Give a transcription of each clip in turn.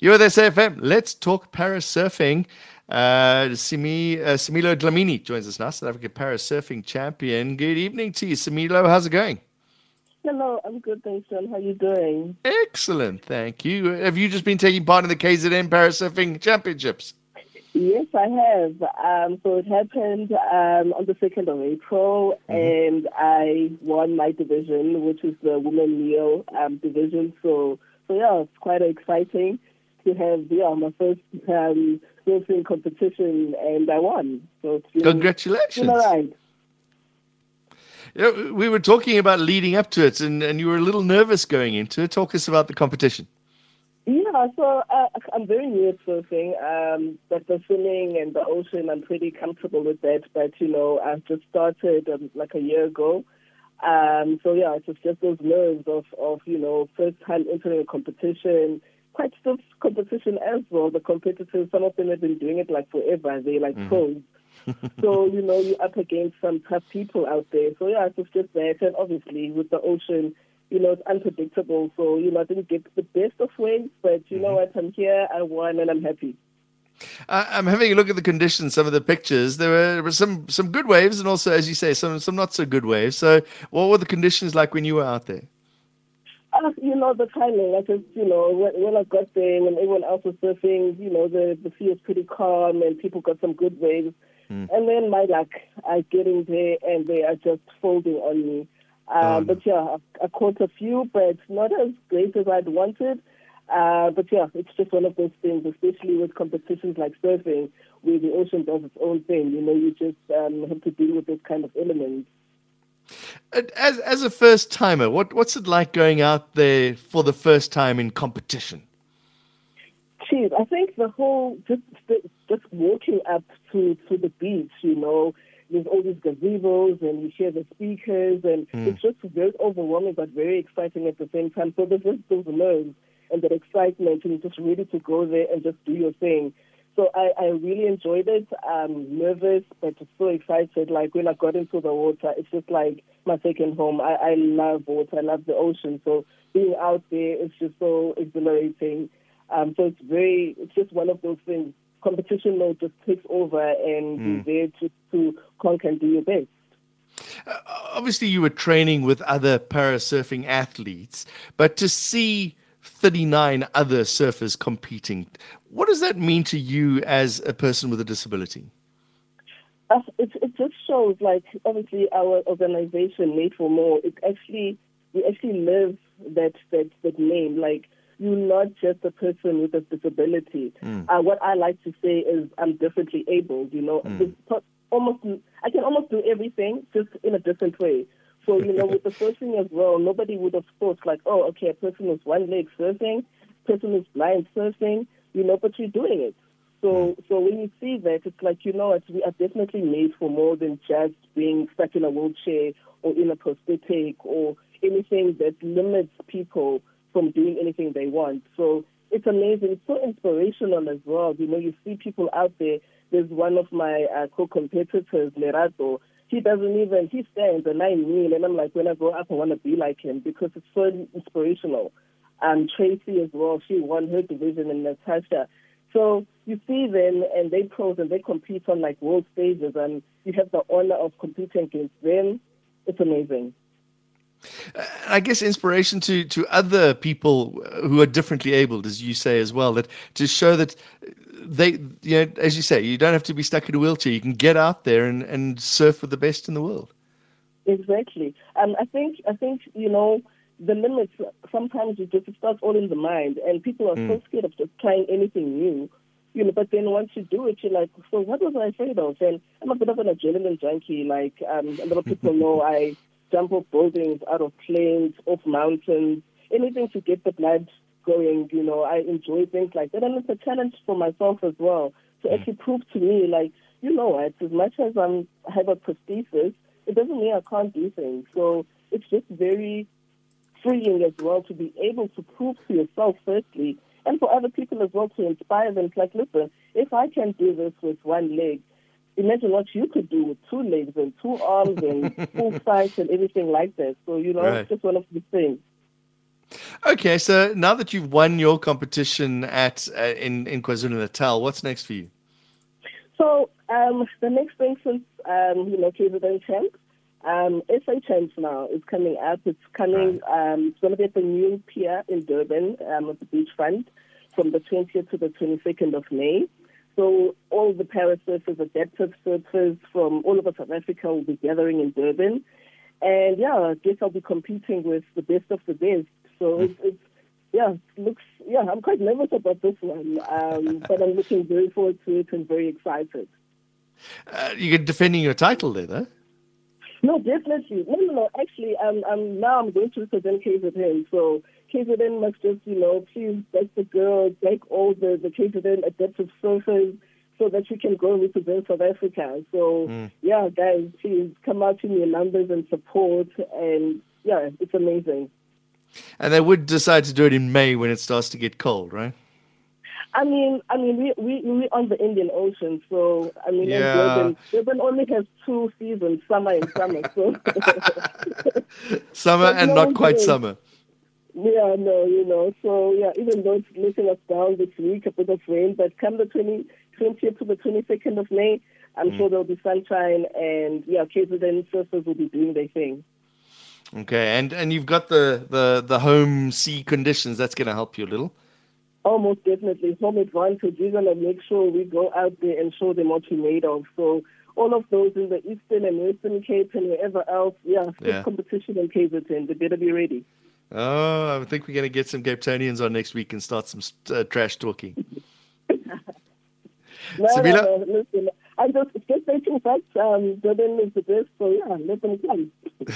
You're there, SAFM. Let's talk para surfing. Uh, Simi, uh, Similo Dlamini joins us now, South African para surfing champion. Good evening to you, Similo. How's it going? Hello, I'm good, thanks, John. How are you doing? Excellent, thank you. Have you just been taking part in the KZN Para Surfing Championships? Yes, I have. Um, so it happened um, on the 2nd of April, mm-hmm. and I won my division, which is the women kneel um, division. So, so yeah, it's quite exciting to have yeah my first um, surfing competition, and I won. So been, congratulations! Been all right. Yeah, we were talking about leading up to it, and, and you were a little nervous going into it. Talk us about the competition. Yeah, so uh, I'm very new at surfing, um, but the swimming and the ocean, I'm pretty comfortable with that. But you know, I've just started um, like a year ago, um, so yeah, it's just those nerves of of you know first time entering a competition, quite stiff competition as well. The competitors, some of them have been doing it like forever. They're like mm-hmm. pros. so you know you're up against some tough people out there. So yeah, it's just that, and obviously with the ocean you know, it's unpredictable. So, you know, I didn't get the best of waves, but you mm-hmm. know what? I'm here, I won, and I'm happy. Uh, I'm having a look at the conditions, some of the pictures. There were some some good waves, and also, as you say, some some not so good waves. So, what were the conditions like when you were out there? Uh, you know, the timing. I just, you know, when, when I got there, when everyone else was surfing, you know, the the sea was pretty calm, and people got some good waves. Mm. And then my luck, I getting there, and they are just folding on me. Um, but yeah, I, I caught a few, but not as great as I'd wanted. Uh, but yeah, it's just one of those things, especially with competitions like surfing, where the ocean does its own thing. You know, you just um, have to deal with those kind of elements. As as a first timer, what what's it like going out there for the first time in competition? Geez, I think the whole just just walking up to to the beach, you know, there's all these gazebos and you hear the speakers and mm. it's just very overwhelming but very exciting at the same time. So there's just those nerves and that excitement and you're just ready to go there and just do your thing. So I, I really enjoyed it. I'm nervous, but so excited. Like when I got into the water, it's just like my second home. I, I love water. I love the ocean. So being out there is just so exhilarating. Um, so it's very, it's just one of those things competition mode just takes over and mm. you're there to, to conquer and do your best. Uh, obviously, you were training with other parasurfing athletes, but to see 39 other surfers competing, what does that mean to you as a person with a disability? Uh, it, it just shows, like, obviously, our organization, Made for More, it actually, we actually live that, that, that name. Like, you're not just a person with a disability. Mm. Uh, what I like to say is I'm differently able. You know, mm. almost I can almost do everything just in a different way. So you know, with the surfing as well, nobody would have thought like, oh, okay, a person with one leg surfing, person who's blind surfing, you know, but you're doing it. So, mm. so when you see that, it's like you know, it's, we are definitely made for more than just being stuck in a wheelchair or in a prosthetic or anything that limits people from doing anything they want. So it's amazing. It's so inspirational as well. You know, you see people out there. There's one of my uh, co-competitors, Lerato. He doesn't even, he stands and I kneel. And I'm like, when I grow up, I want to be like him because it's so inspirational. And Tracy as well, she won her division and Natasha. So you see them and they pros and they compete on like world stages and you have the honor of competing against them. It's amazing. I guess inspiration to to other people who are differently abled, as you say as well, that to show that they, you know, as you say, you don't have to be stuck in a wheelchair. You can get out there and, and surf with the best in the world. Exactly. Um, I think I think you know the limits. Sometimes it just starts all in the mind, and people are mm. so scared of just trying anything new. You know, but then once you do it, you're like, so what was I afraid of? And I'm a bit of an adrenaline junkie. Like um, a lot of people know, I jump off buildings, out of planes, off mountains, anything to get the blood going. You know, I enjoy things like that, and it's a challenge for myself as well to mm. actually prove to me, like, you know what, as much as I'm I have a prosthesis, it doesn't mean I can't do things. So it's just very freeing as well to be able to prove to yourself firstly, and for other people as well to inspire them. It's like, listen, if I can do this with one leg, imagine what you could do with two legs and two arms and full sight and everything like that. So, you know, right. it's just one of the things. Okay, so now that you've won your competition at uh, in in KwaZulu Natal, what's next for you? So um, the next thing since um, you know KZN Champs, um, SA Champs now is coming up. It's coming. Right. Um, it's going to be at the new pier in Durban um, at the beachfront from the 20th to the 22nd of May. So all the para surfers, adaptive surfers from all over South Africa will be gathering in Durban. And yeah, I guess I'll be competing with the best of the best. So it's, it's yeah, looks yeah, I'm quite nervous about this one, um, but I'm looking very forward to it and very excited. Uh, you're defending your title there, though. No, definitely. No, no, no. Actually, um, I'm now I'm going to represent KZN. So KZN must just, you know, please back the girl, back all the the KZN adaptive surfers, so that you can go and represent South Africa. So mm. yeah, guys, please come out to me in your numbers and support. And yeah, it's amazing. And they would decide to do it in May when it starts to get cold, right? I mean, I mean, we we we on the Indian Ocean, so I mean, yeah. Durban, Durban only has two seasons, summer and summer. So summer and no not quite summer. Yeah, no, you know. So yeah, even though it's letting us down this week, a bit of rain, but come the 20, 20th to the twenty second of May, I'm mm. sure there'll be sunshine, and yeah, kids KZN surfers will be doing their thing. Okay, and and you've got the the the home sea conditions. That's going to help you a little. Almost definitely, home advantage. We're going to make sure we go out there and show them what we're made of. So all of those in the Eastern and Western Cape and wherever else, yeah, yeah. competition in KZN. They better be ready. Oh, I think we're going to get some Cape Townians on next week and start some uh, trash talking. no, no, no, listen, I just just stating facts. Um, Durban is the best, so yeah, let them come.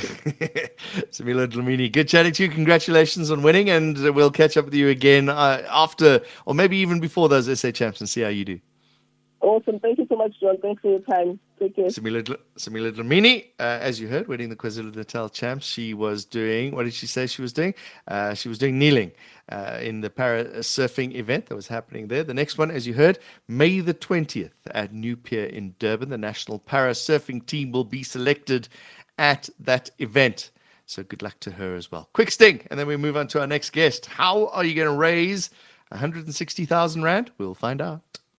Samila Dlamini, good chatting to you. Congratulations on winning, and we'll catch up with you again uh, after, or maybe even before those SA champs, and see how you do. Awesome. Thank you so much, John. Thanks for your time. Take care. Samila, Samila Dlamini, uh, as you heard, winning the KwaZulu Natal champs, she was doing, what did she say she was doing? Uh, she was doing kneeling uh, in the para surfing event that was happening there. The next one, as you heard, May the 20th at New Pier in Durban. The national para surfing team will be selected at that event. So good luck to her as well. Quick sting, and then we move on to our next guest. How are you going to raise 160,000 Rand? We'll find out.